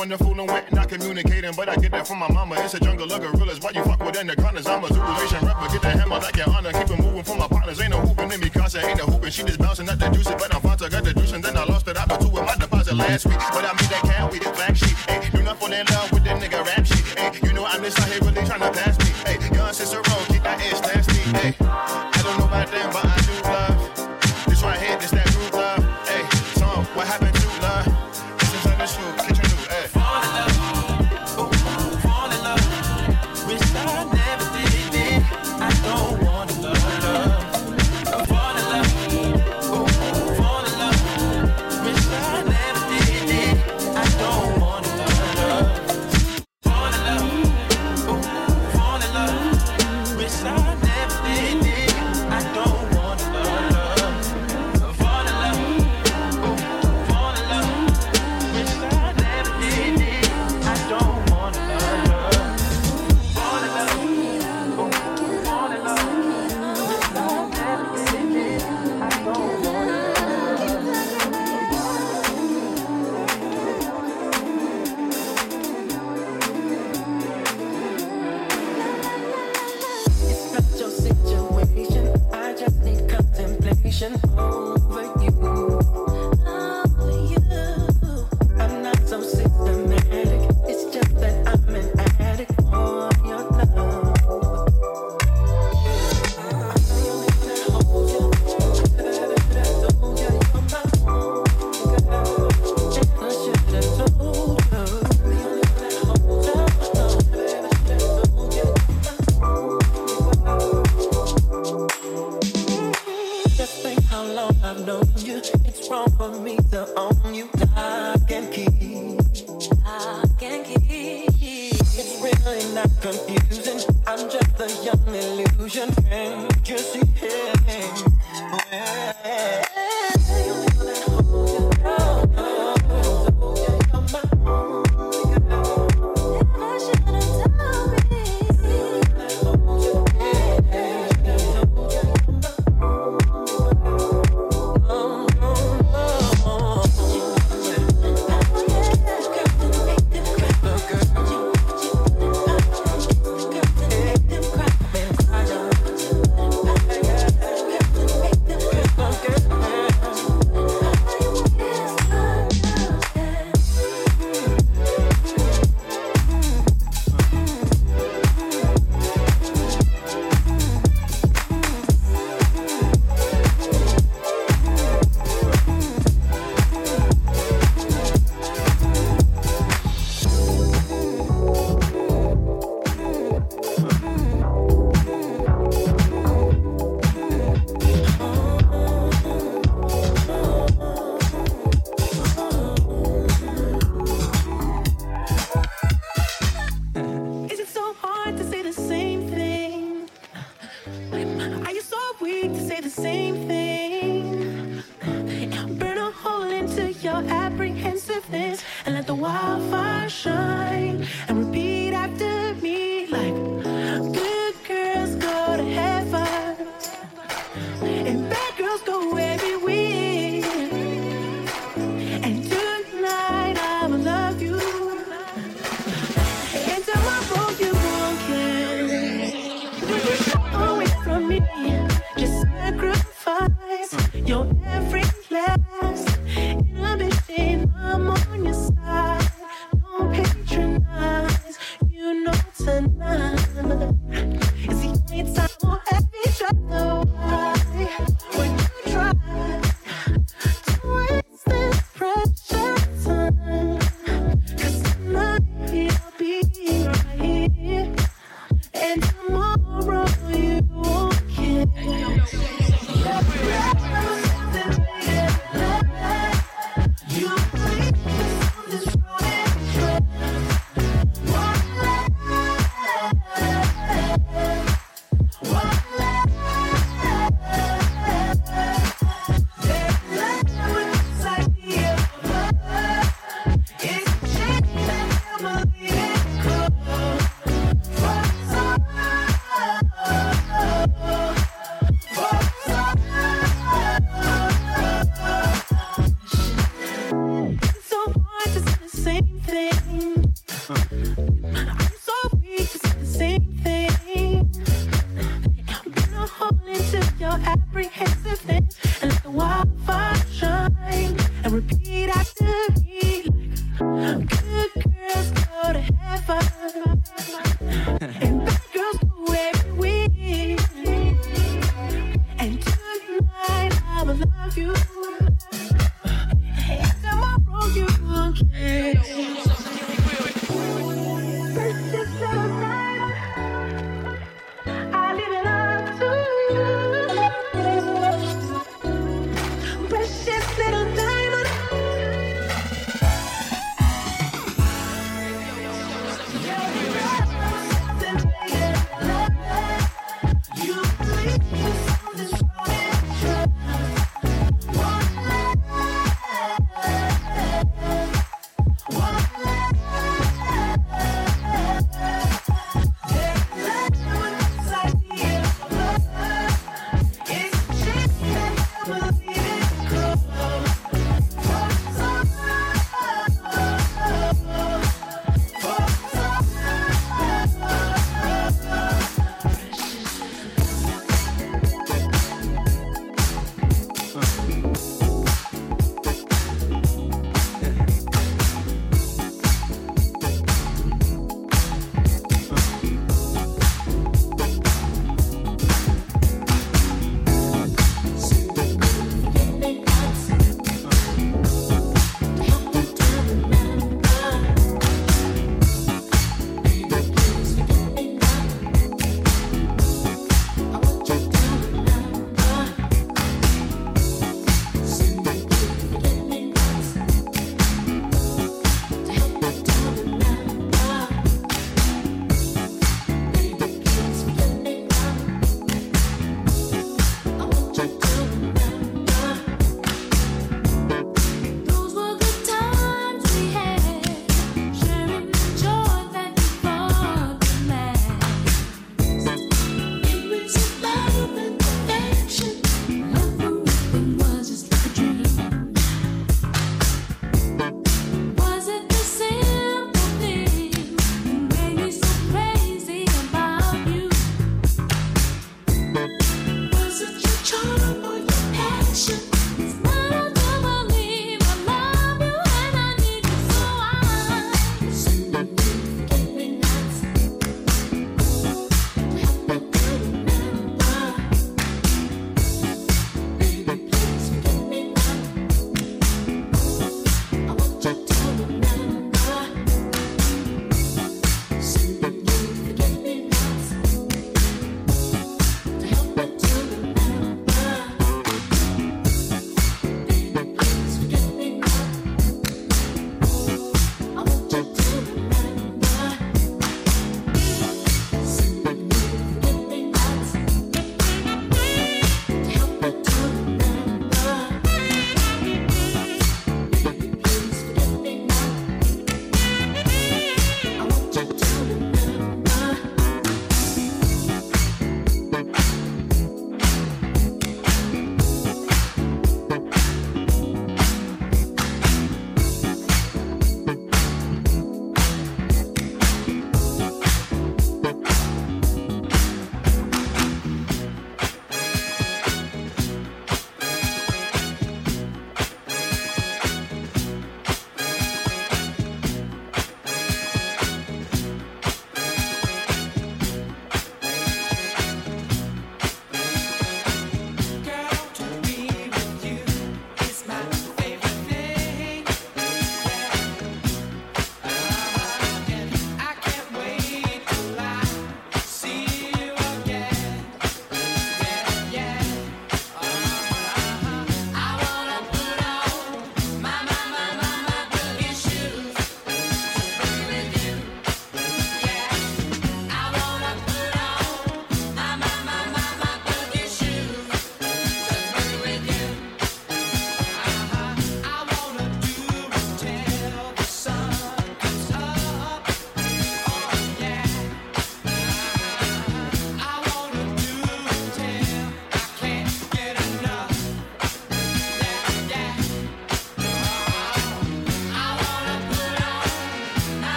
wonderful and wet, not communicating, but I get that from my mama. It's a jungle of gorillas. Why you fuck with anacondas? I'm a zoolation rapper. Get the hammer like your honor. Keep it moving for my partners. Ain't no hooping in me, cause ain't no hooping. She just bouncing at the juice, but I'm Fanta. Got the juice, and then I lost it. I two in my deposit last week. But I made that cat with black sheep. Ain't do nothing in love with that nigga not confusing. I'm just a young illusion. Can you see? Hey.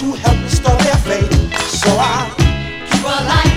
to help restore their faith. So I keep alive.